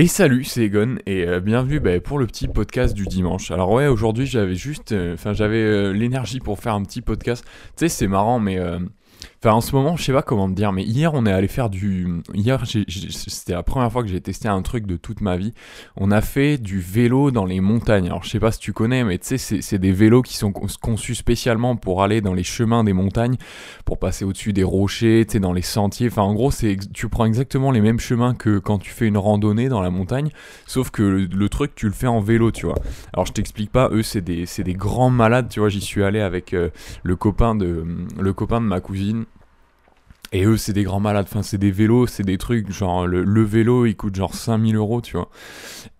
Et salut, c'est Egon et euh, bienvenue bah, pour le petit podcast du dimanche. Alors ouais, aujourd'hui j'avais juste, euh, enfin j'avais euh, l'énergie pour faire un petit podcast. Tu sais, c'est marrant, mais Enfin, en ce moment, je sais pas comment te dire, mais hier, on est allé faire du. Hier, c'était la première fois que j'ai testé un truc de toute ma vie. On a fait du vélo dans les montagnes. Alors, je sais pas si tu connais, mais tu sais, c'est des vélos qui sont conçus spécialement pour aller dans les chemins des montagnes, pour passer au-dessus des rochers, tu sais, dans les sentiers. Enfin, en gros, tu prends exactement les mêmes chemins que quand tu fais une randonnée dans la montagne, sauf que le, truc, tu le fais en vélo, tu vois. Alors, je t'explique pas, eux, c'est des, des grands malades, tu vois. J'y suis allé avec euh, le copain de le copain de ma cousine et eux, c'est des grands malades. Enfin, c'est des vélos, c'est des trucs. Genre, le, vélo, il coûte genre 5000 euros, tu vois.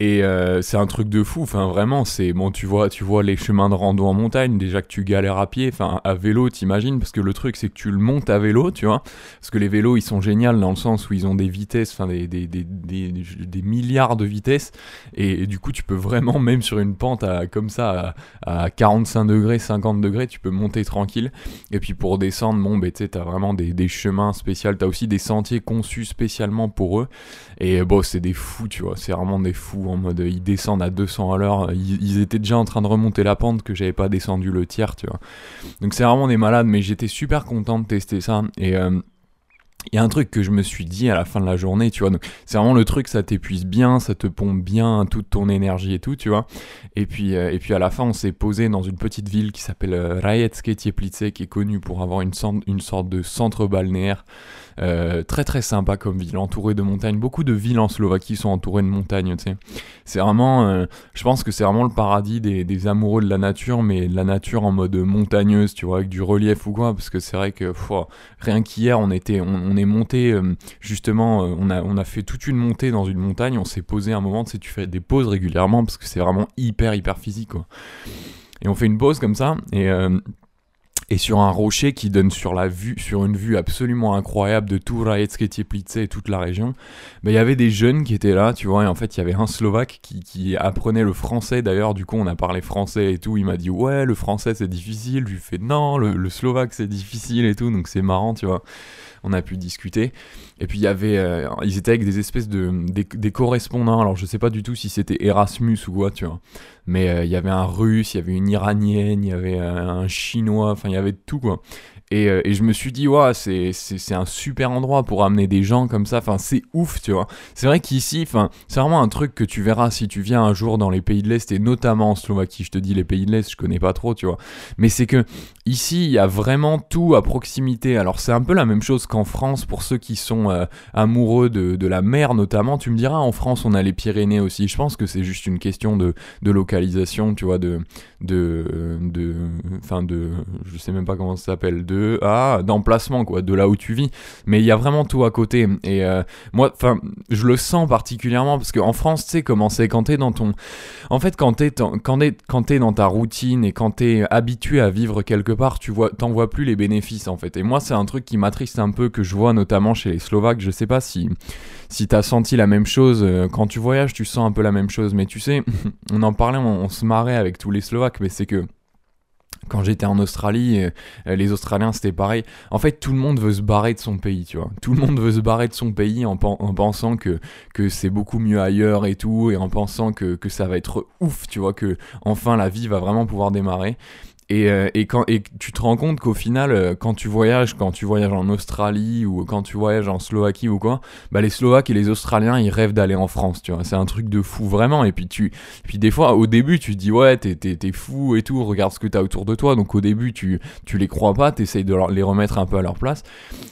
Et euh, c'est un truc de fou. Enfin, vraiment, c'est. Bon, tu vois, tu vois les chemins de rando en montagne. Déjà que tu galères à pied. Enfin, à vélo, t'imagines? Parce que le truc, c'est que tu le montes à vélo, tu vois. Parce que les vélos, ils sont géniaux dans le sens où ils ont des vitesses. Enfin, des, des, des, des, milliards de vitesses. Et, du coup, tu peux vraiment, même sur une pente à, comme ça, à, à 45 degrés, 50 degrés, tu peux monter tranquille. Et puis pour descendre, bon, ben, tu sais, t'as vraiment des chemins spécial. T'as aussi des sentiers conçus spécialement pour eux. Et bon, c'est des fous, tu vois. C'est vraiment des fous en mode ils descendent à 200 à l'heure. Ils, étaient déjà en train de remonter la pente que j'avais pas descendu le tiers, tu vois. Donc c'est vraiment des malades, mais j'étais super content de tester ça. Et. Euh, il y a un truc que je me suis dit à la fin de la journée, tu vois. c'est vraiment le truc, ça t'épuise bien, ça te pompe bien toute ton énergie et tout, tu vois. Et puis, euh, et puis à la fin, on s'est posé dans une petite ville qui s'appelle euh, Tieplice, qui est connue pour avoir une sorte de centre balnéaire euh, très très sympa comme ville, entourée de montagnes. Beaucoup de villes en Slovaquie sont entourées de montagnes, tu sais. C'est vraiment, euh, je pense que c'est vraiment le paradis des, amoureux de la nature, mais de la nature en mode montagneuse, tu vois, avec du relief ou quoi, parce que c'est vrai que rien qu'hier, on était, on, est monté, euh, justement, on a, on a fait toute une montée dans une montagne, on s'est posé un moment, tu sais, tu fais des pauses régulièrement, parce que c'est vraiment hyper hyper physique, quoi. Et on fait une pause comme ça, et et sur un rocher qui donne sur la vue, sur une vue absolument incroyable de tout Rajetske et toute la région, il y avait des jeunes qui étaient là, tu vois, et en fait il y avait un Slovaque qui, apprenait le français, d'ailleurs du coup on a parlé français et tout, il m'a dit ouais le français c'est difficile, je lui fais non le Slovaque c'est difficile et tout, donc c'est marrant, tu vois on a pu discuter. Et puis il y avait, euh, ils étaient avec des espèces de des, correspondants. Alors je sais pas du tout si c'était Erasmus ou quoi, tu vois. Mais euh, il y avait un Russe, il y avait une Iranienne, il y avait un Chinois, enfin il y avait tout quoi. Euh, et, je me suis dit, ouais, c'est, un super endroit pour amener des gens comme ça. Enfin, c'est ouf, tu vois. C'est vrai qu'ici, enfin, c'est vraiment un truc que tu verras si tu viens un jour dans les pays de l'Est et notamment en Slovaquie. Je te dis les pays de l'Est, je connais pas trop, tu vois. Mais c'est que ici, il y a vraiment tout à proximité. Alors, c'est un peu la même chose qu'en France pour ceux qui sont euh, amoureux de, de, la mer, notamment. Tu me diras, en France, on a les Pyrénées aussi. Je pense que c'est juste une question de, de localisation, tu vois, de, de, de, enfin, de, je sais même pas comment ça s'appelle, de à d'emplacement quoi, de là où tu vis. Mais il y a vraiment tout à côté. Et euh, moi, enfin, je le sens particulièrement parce qu'en France, tu sais comment c'est quand t'es dans ton, en fait, quand t'es quand es, quand t'es dans ta routine et quand t'es habitué à vivre quelque part, tu vois, t'en vois plus les bénéfices en fait. Et moi, c'est un truc qui m'attriste un peu que je vois notamment chez les Slovaques. Je sais pas si si t'as senti la même chose euh, quand tu voyages, tu sens un peu la même chose. Mais tu sais, on en parlait, on se marrait avec tous les Slovaques, mais c'est que quand j'étais en Australie, euh, les Australiens c'était pareil. En fait, tout le monde veut se barrer de son pays, tu vois. Tout le monde veut se barrer de son pays en, pensant que, c'est beaucoup mieux ailleurs et tout, et en pensant que, que ça va être ouf, tu vois, que enfin la vie va vraiment pouvoir démarrer. Et, euh, et, quand, et tu te rends compte qu'au final, euh, quand tu voyages, quand tu voyages en Australie ou quand tu voyages en Slovaquie ou quoi, bah les Slovaques et les Australiens, ils rêvent d'aller en France, tu vois. C'est un truc de fou, vraiment. Et puis, tu, puis des fois, au début, tu te dis, ouais, t'es, t'es, fou et tout, regarde ce que t'as autour de toi. Donc au début, tu, tu les crois pas, t'essayes de les remettre un peu à leur place.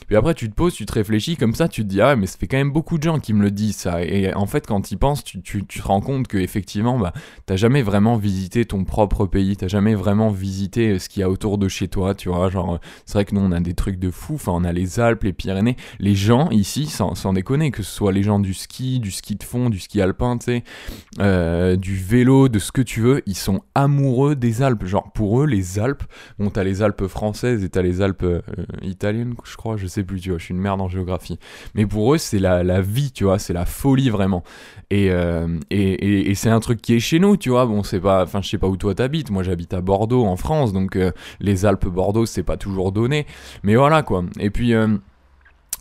Puis après, tu te poses, tu te réfléchis comme ça, tu te dis, ah ouais, mais ça fait quand même beaucoup de gens qui me le disent, ça. Et en fait, quand ils pensent, tu, tu, tu te rends compte que effectivement, bah, t'as jamais vraiment visité ton propre pays, t'as jamais vraiment visité ce qu'il y a autour de chez toi, tu vois. Genre, c'est vrai que nous, on a des trucs de fou. Enfin, on a les Alpes, les Pyrénées. Les gens ici, sans, sans déconner, que ce soit les gens du ski, du ski de fond, du ski alpin, tu sais, euh, du vélo, de ce que tu veux, ils sont amoureux des Alpes. Genre, pour eux, les Alpes, bon, t'as les Alpes françaises et t'as les Alpes euh, italiennes, je crois, je sais plus, tu vois, je suis une merde en géographie. Mais pour eux, c'est la, la vie, tu vois, c'est la folie vraiment. Et, euh, et, et, et c'est un truc qui est chez nous, tu vois. Bon, c'est pas, enfin, je sais pas où toi t'habites. Moi, j'habite à Bordeaux, en France, donc les Alpes Bordeaux, c'est pas toujours donné. Mais voilà quoi. Et puis.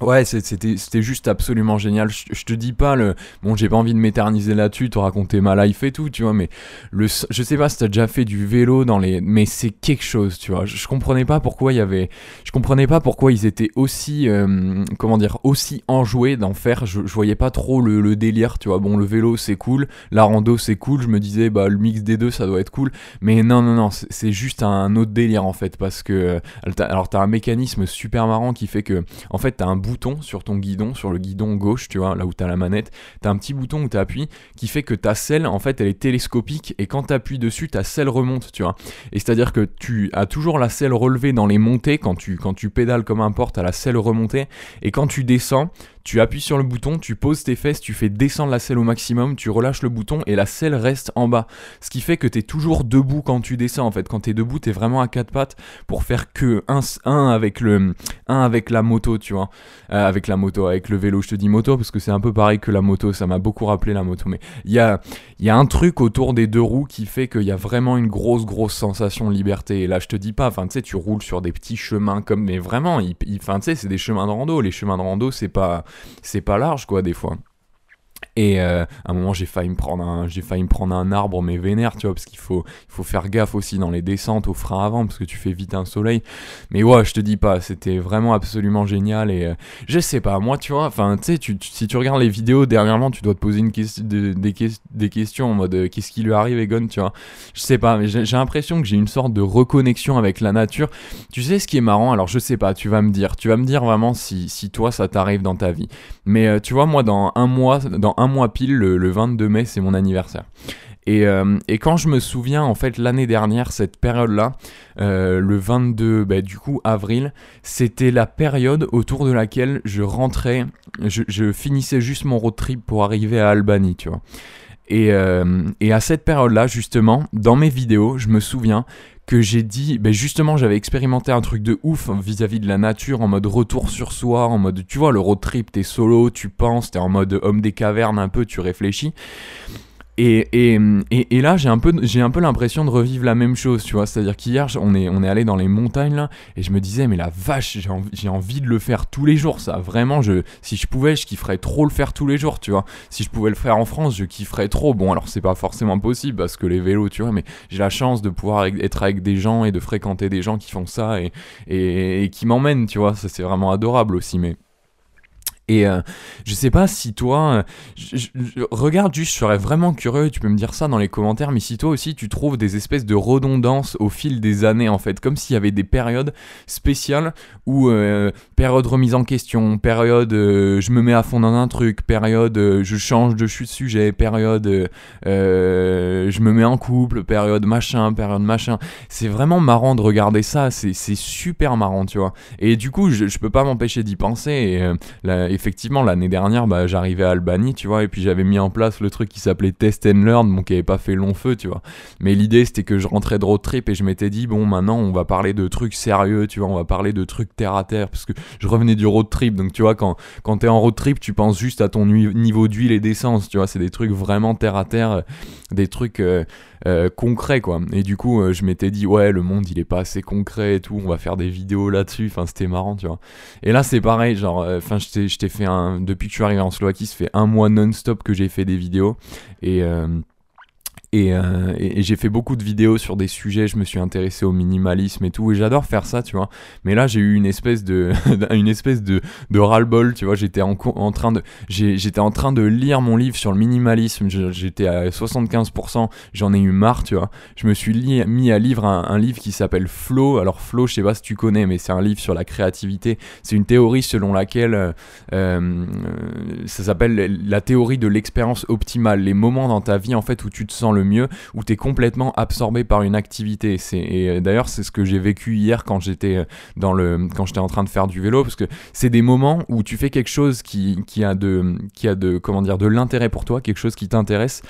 Ouais, c'était c'était juste absolument génial. Je, te dis pas le bon, j'ai pas envie de m'éterniser là-dessus, te raconter ma life et tout, tu vois, mais le je sais pas si t'as déjà fait du vélo dans les mais c'est quelque chose, tu vois. Je, comprenais pas pourquoi il y avait je comprenais pas pourquoi ils étaient aussi euh, comment dire, aussi enjoués d'en faire. Je, je, voyais pas trop le, le, délire, tu vois. Bon, le vélo c'est cool, la rando c'est cool, je me disais bah le mix des deux ça doit être cool, mais non non non, c'est juste un autre délire en fait parce que euh, alors t'as un mécanisme super marrant qui fait que en fait t'as un bouton sur ton guidon, sur le guidon gauche, tu vois, là où tu la manette, tu as un petit bouton où tu appuies qui fait que ta selle, en fait, elle est télescopique et quand tu appuies dessus, ta selle remonte, tu vois. Et c'est-à-dire que tu as toujours la selle relevée dans les montées, quand tu, quand tu pédales comme un porte, à la selle remontée, et quand tu descends, tu appuies sur le bouton, tu poses tes fesses, tu fais descendre la selle au maximum, tu relâches le bouton et la selle reste en bas. Ce qui fait que tu es toujours debout quand tu descends en fait. Quand tu es debout, tu es vraiment à quatre pattes pour faire que un, avec le avec la moto, tu vois. Euh, avec la moto, avec le vélo, je te dis moto parce que c'est un peu pareil que la moto, ça m'a beaucoup rappelé la moto mais il y a y a un truc autour des deux roues qui fait qu'il y a vraiment une grosse grosse sensation de liberté et là je te dis pas tu sais tu roules sur des petits chemins comme mais vraiment tu sais c'est des chemins de rando, les chemins de rando c'est pas c'est pas large quoi des fois. Et euh, à un moment, j'ai failli me prendre un, j'ai failli me prendre un arbre, mais vénère, tu vois, parce qu'il faut, il faut faire gaffe aussi dans les descentes au frein avant, parce que tu fais vite un soleil. Mais ouais, je te dis pas, c'était vraiment absolument génial. Et euh, je sais pas, moi, tu vois, enfin, tu sais, si tu regardes les vidéos dernièrement, tu dois te poser une des, des, questions en mode, euh, qu'est-ce qui lui arrive, Egon, tu vois. Je sais pas, mais j'ai l'impression que j'ai une sorte de reconnexion avec la nature. Tu sais ce qui est marrant, alors je sais pas, tu vas me dire, tu vas me dire vraiment si, si toi ça t'arrive dans ta vie. Mais tu vois, moi, dans un mois, dans un mois pile, le, 22 mai, c'est mon anniversaire. Euh, et, quand je me souviens, en fait, l'année dernière, cette période-là, euh, le 22, bah, du coup, avril, c'était la période autour de laquelle je rentrais, je, finissais juste mon road trip pour arriver à Albanie, tu vois. Et, euh, et à cette période-là, justement, dans mes vidéos, je me souviens que j'ai dit, ben justement, j'avais expérimenté un truc de ouf vis-à-vis de la nature, en mode retour sur soi, en mode, tu vois, le road trip, t'es solo, tu penses, t'es en mode homme des cavernes un peu, tu réfléchis. Et, et, et, là, j'ai un peu, j'ai un peu l'impression de revivre la même chose, tu vois. C'est-à-dire qu'hier, on est, on est allé dans les montagnes là, et je me disais, mais la vache, j'ai envie, de le faire tous les jours, ça. Vraiment, je, si je pouvais, je kifferais trop le faire tous les jours, tu vois. Si je pouvais le faire en France, je kifferais trop. Bon, alors c'est pas forcément possible parce que les vélos, tu vois, mais j'ai la chance de pouvoir être avec des gens et de fréquenter des gens qui font ça et, et, et qui m'emmènent, tu vois. Ça, c'est vraiment adorable aussi, mais. Et euh, je sais pas si toi, euh, regarde juste, je serais vraiment curieux, tu peux me dire ça dans les commentaires, mais si toi aussi tu trouves des espèces de redondances au fil des années en fait, comme s'il y avait des périodes spéciales où euh, période remise en question, période je me mets à fond dans un truc, période je change de sujet, période je me mets en couple, période machin, période machin. C'est vraiment marrant de regarder ça, c'est super marrant, tu vois. Et du coup, je, peux pas m'empêcher d'y penser. Effectivement, l'année dernière, bah, j'arrivais à Albanie, tu vois, et puis j'avais mis en place le truc qui s'appelait Test and Learn, qui avait pas fait long feu, tu vois. Mais l'idée, c'était que je rentrais de road trip et je m'étais dit, bon, maintenant, on va parler de trucs sérieux, tu vois, on va parler de trucs terre à terre, parce que je revenais du road trip, donc tu vois, quand, quand t'es en road trip, tu penses juste à ton niveau d'huile et d'essence, tu vois, c'est des trucs vraiment terre à terre, des trucs euh, euh, concrets, quoi. Et du coup, euh, je m'étais dit, ouais, le monde, il est pas assez concret et tout, on va faire des vidéos là-dessus, enfin, c'était marrant, tu vois. Et là, c'est pareil, genre, enfin, je t'ai fait un. Depuis que je suis arrivé en Slovaquie, ça fait un mois non-stop que j'ai fait des vidéos. Et. Euh, et, j'ai fait beaucoup de vidéos sur des sujets, je me suis intéressé au minimalisme et tout, et j'adore faire ça, tu vois. Mais là, j'ai eu une espèce de, une espèce de, de ras-le-bol, tu vois. J'étais en, en, train de, j'étais en train de lire mon livre sur le minimalisme. J'étais à 75%, j'en ai eu marre, tu vois. Je me suis mis à lire un, livre qui s'appelle Flow. Alors Flow, je sais pas si tu connais, mais c'est un livre sur la créativité. C'est une théorie selon laquelle euh, euh, ça s'appelle la théorie de l'expérience optimale. Les moments dans ta vie, en fait, où tu te sens le mieux, où tu es complètement absorbé par une activité. Et euh, d'ailleurs, c'est ce que j'ai vécu hier quand j'étais euh, dans le, quand j'étais en train de faire du vélo, parce que c'est des moments où tu fais quelque chose qui, qui a de, qui a de, comment dire, de l'intérêt pour toi, quelque chose qui t'intéresse,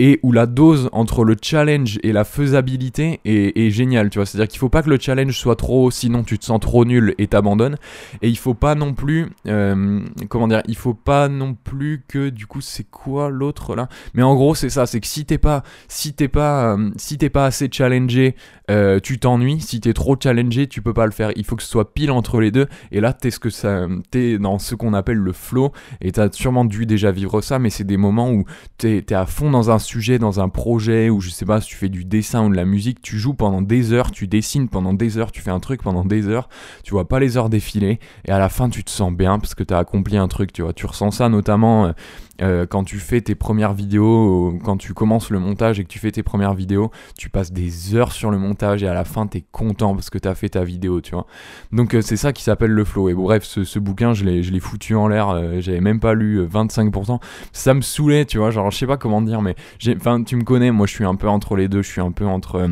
et où la dose entre le challenge et la faisabilité est, géniale, tu vois. C'est-à-dire qu'il faut pas que le challenge soit trop haut, sinon tu te sens trop nul et t'abandonnes. Et il faut pas non plus, euh, comment dire, il faut pas non plus que, du coup, c'est quoi l'autre là? Mais en gros, c'est ça, c'est que si t'es pas, si t'es pas, euh, si t'es pas assez challengé, euh, tu t'ennuies. Si t'es trop challengé, tu peux pas le faire. Il faut que ce soit pile entre les deux. Et là, t'es ce que ça, t'es dans ce qu'on appelle le flow. Et t'as sûrement dû déjà vivre ça, mais c'est des moments où t'es es à fond dans un dans un projet, ou je sais pas, si tu fais du dessin ou de la musique, tu joues pendant des heures, tu dessines pendant des heures, tu fais un truc pendant des heures, tu vois pas les heures défiler, et à la fin tu te sens bien parce que tu as accompli un truc, tu vois. Tu ressens ça notamment euh, quand tu fais tes premières vidéos, quand tu commences le montage et que tu fais tes premières vidéos, tu passes des heures sur le montage et à la fin tu es content parce que tu as fait ta vidéo, tu vois. Donc euh, c'est ça qui s'appelle le flow. Et bref, ce, bouquin, je l'ai foutu en l'air, euh, j'avais même pas lu 25%. Ça me saoulait, tu vois, genre je sais pas comment dire, mais enfin tu me connais, moi je suis un peu entre les deux, je suis un peu entre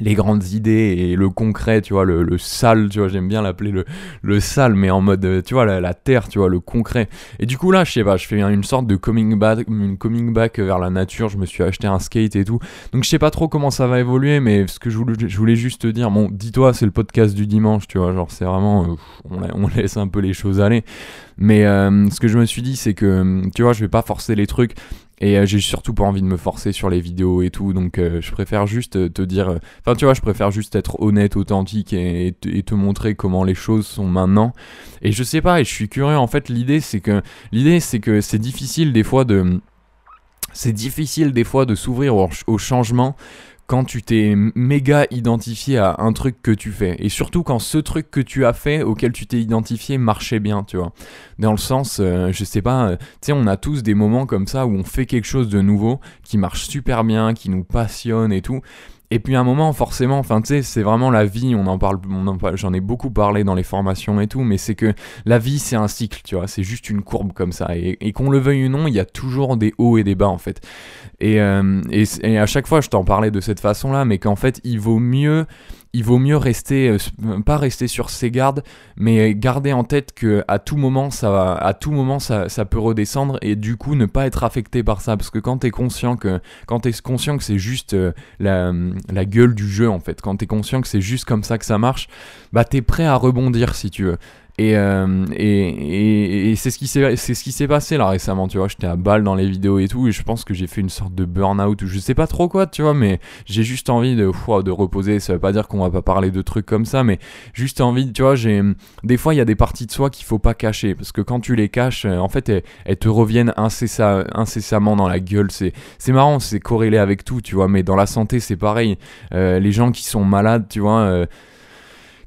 les grandes idées et le concret, tu vois, le, le sale, tu vois, j'aime bien l'appeler le, le sale, mais en mode, euh, tu vois, la, terre, tu vois, le concret. Et du coup, là, je sais pas, je fais une sorte de coming back, une coming back vers la nature, je me suis acheté un skate et tout. Donc, je sais pas trop comment ça va évoluer, mais ce que je voulais, juste te dire, bon, dis-toi, c'est le podcast du dimanche, tu vois, genre, c'est vraiment, euh, on, on, laisse un peu les choses aller. Mais euh, ce que je me suis dit, c'est que, tu vois, je vais pas forcer les trucs. Et euh, j'ai surtout pas envie de me forcer sur les vidéos et tout, donc euh, je préfère juste euh, te dire, enfin tu vois, je préfère juste être honnête, authentique et, te montrer comment les choses sont maintenant. Et je sais pas, et je suis curieux. En fait, l'idée c'est que l'idée c'est que c'est difficile des fois de c'est difficile des fois de s'ouvrir au, changement quand tu t'es méga identifié à un truc que tu fais. Et surtout quand ce truc que tu as fait, auquel tu t'es identifié, marchait bien, tu vois. Dans le sens, euh, je sais pas, euh, tu sais, on a tous des moments comme ça où on fait quelque chose de nouveau, qui marche super bien, qui nous passionne et tout. Et puis à un moment, forcément, enfin tu sais, c'est vraiment la vie, on en parle, j'en ai beaucoup parlé dans les formations et tout, mais c'est que la vie c'est un cycle, tu vois, c'est juste une courbe comme ça. Et, qu'on le veuille ou non, il y a toujours des hauts et des bas en fait. Et, euh, et, et à chaque fois, je t'en parlais de cette façon-là, mais qu'en fait, il vaut mieux il vaut mieux rester, euh, pas rester sur ses gardes, mais garder en tête que à tout moment ça, à tout moment ça, peut redescendre et du coup ne pas être affecté par ça, parce que quand t'es conscient que, quand t'es conscient que c'est juste euh, la, la gueule du jeu en fait, quand t'es conscient que c'est juste comme ça que ça marche, bah t'es prêt à rebondir si tu veux. Euh, et, et, et, c'est ce qui s'est c'est ce qui s'est passé là récemment tu vois. J'étais à balle dans les vidéos et tout et je pense que j'ai fait une sorte de burn-out ou je sais pas trop quoi tu vois mais j'ai juste envie de de reposer. Ça veut pas dire qu'on va pas parler de trucs comme ça mais juste envie tu vois j'ai des fois il y a des parties de soi qu'il faut pas cacher parce que quand tu les caches euh, en fait elles, te reviennent incessamment dans la gueule. C'est c'est marrant c'est corrélé avec tout tu vois mais dans la santé c'est pareil. Euh, les gens qui sont malades tu vois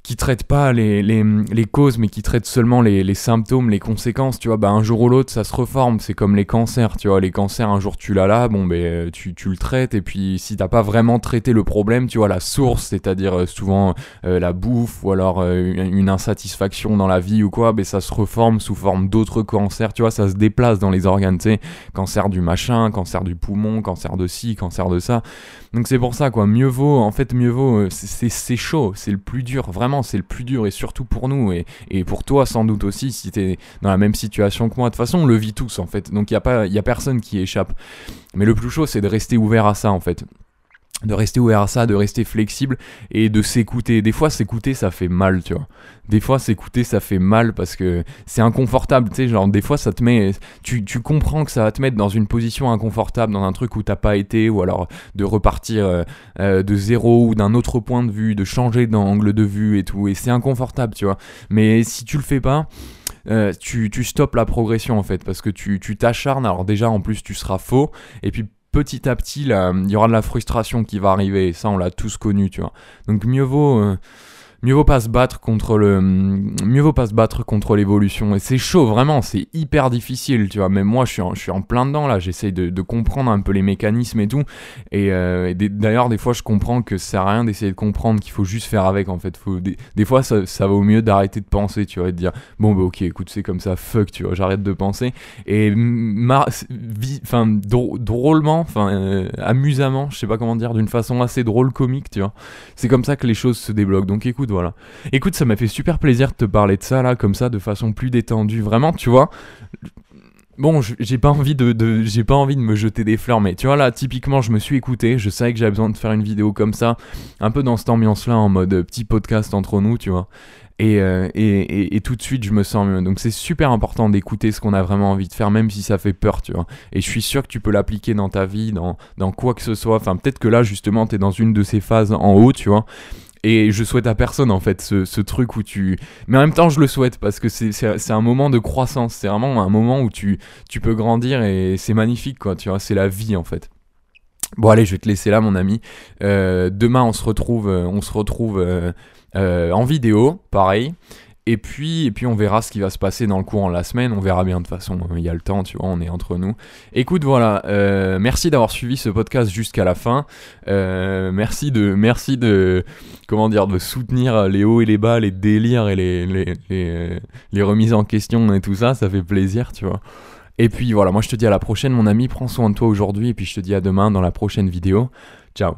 qui traite pas les, les, les, causes, mais qui traite seulement les, les, symptômes, les conséquences, tu vois, bah un jour ou l'autre, ça se reforme. C'est comme les cancers, tu vois. Les cancers, un jour tu l'as là, bon, ben tu, tu le traites, et puis si t'as pas vraiment traité le problème, tu vois, la source, c'est-à-dire euh, souvent euh, la bouffe, ou alors euh, une insatisfaction dans la vie ou quoi, ben ça se reforme sous forme d'autres cancers, tu vois, ça se déplace dans les organes, tu sais. Cancer du machin, cancer du poumon, cancer de ci, cancer de ça. Donc c'est pour ça, quoi. Mieux vaut, en fait, mieux vaut, c'est chaud, c'est le plus dur, vraiment c'est le plus dur et surtout pour nous et, et pour toi sans doute aussi si tu es dans la même situation que moi. De toute façon, on le vit tous en fait. Donc il n'y a, a personne qui échappe. Mais le plus chaud, c'est de rester ouvert à ça en fait de rester ouvert à ça, de rester flexible et de s'écouter. Des fois, s'écouter, ça fait mal, tu vois. Des fois, s'écouter, ça fait mal parce que c'est inconfortable, tu sais. Genre, des fois, ça te met. Tu, comprends que ça va te mettre dans une position inconfortable, dans un truc où t'as pas été, ou alors de repartir euh, euh, de zéro ou d'un autre point de vue, de changer d'angle de vue et tout. Et c'est inconfortable, tu vois. Mais si tu le fais pas. Euh, tu, tu la progression en fait parce que tu t'acharnes alors déjà en plus tu seras faux et puis petit à petit, il y aura de la frustration qui va arriver. Ça, on l'a tous connu, tu vois. Donc mieux vaut... Mieux vaut pas se battre contre le mieux vaut pas se battre contre l'évolution. Et c'est chaud vraiment c'est hyper difficile tu vois. Même moi je suis en, je suis en plein dedans là. J'essaye de, comprendre un peu les mécanismes et tout. Et, euh, d'ailleurs des fois je comprends que ça sert à rien d'essayer de comprendre qu'il faut juste faire avec en fait. Des fois ça, ça vaut mieux d'arrêter de penser tu vois et de dire bon bah ok écoute c'est comme ça fuck tu vois j'arrête de penser. Et enfin drôlement enfin euh, amusamment je sais pas comment dire d'une façon assez drôle comique tu vois c'est comme ça que les choses se débloquent. Donc écoute Écoute, ça m'a fait super plaisir de te parler de ça là, comme ça, de façon plus détendue. Vraiment, tu vois, Bon, j'ai pas envie de, j'ai pas envie de me jeter des fleurs, mais tu vois là, typiquement, je me suis écouté, je savais que j'avais besoin de faire une vidéo comme ça, un peu dans cette ambiance-là, en mode petit podcast entre nous, tu vois. Euh, et, et, tout de suite, je me sens mieux. Donc c'est super important d'écouter ce qu'on a vraiment envie de faire, même si ça fait peur, tu vois. Et je suis sûr que tu peux l'appliquer dans ta vie, dans, dans quoi que ce soit. Enfin, peut-être que là, justement, tu es dans une de ces phases en haut, tu vois. Et je souhaite à personne en fait ce, ce, truc où tu... Mais en même temps je le souhaite parce que c'est un moment de croissance, c'est vraiment un moment où tu, tu peux grandir et c'est magnifique quoi, tu vois, c'est la vie en fait. Bon allez, je vais te laisser là mon ami. Euh, demain on se retrouve, euh, on se retrouve euh, en vidéo, pareil. Et puis, et puis on verra ce qui va se passer dans le courant de la semaine. On verra bien de toute façon. Il y a le temps, tu vois. On est entre nous. Écoute, voilà. Euh, merci d'avoir suivi ce podcast jusqu'à la fin. Euh, merci de, merci de, comment dire, de soutenir les hauts et les bas, les délires et les, les remises en question et tout ça. Ça fait plaisir, tu vois. Et puis voilà. Moi, je te dis à la prochaine, mon ami. Prends soin de toi aujourd'hui. Et puis je te dis à demain dans la prochaine vidéo. Ciao.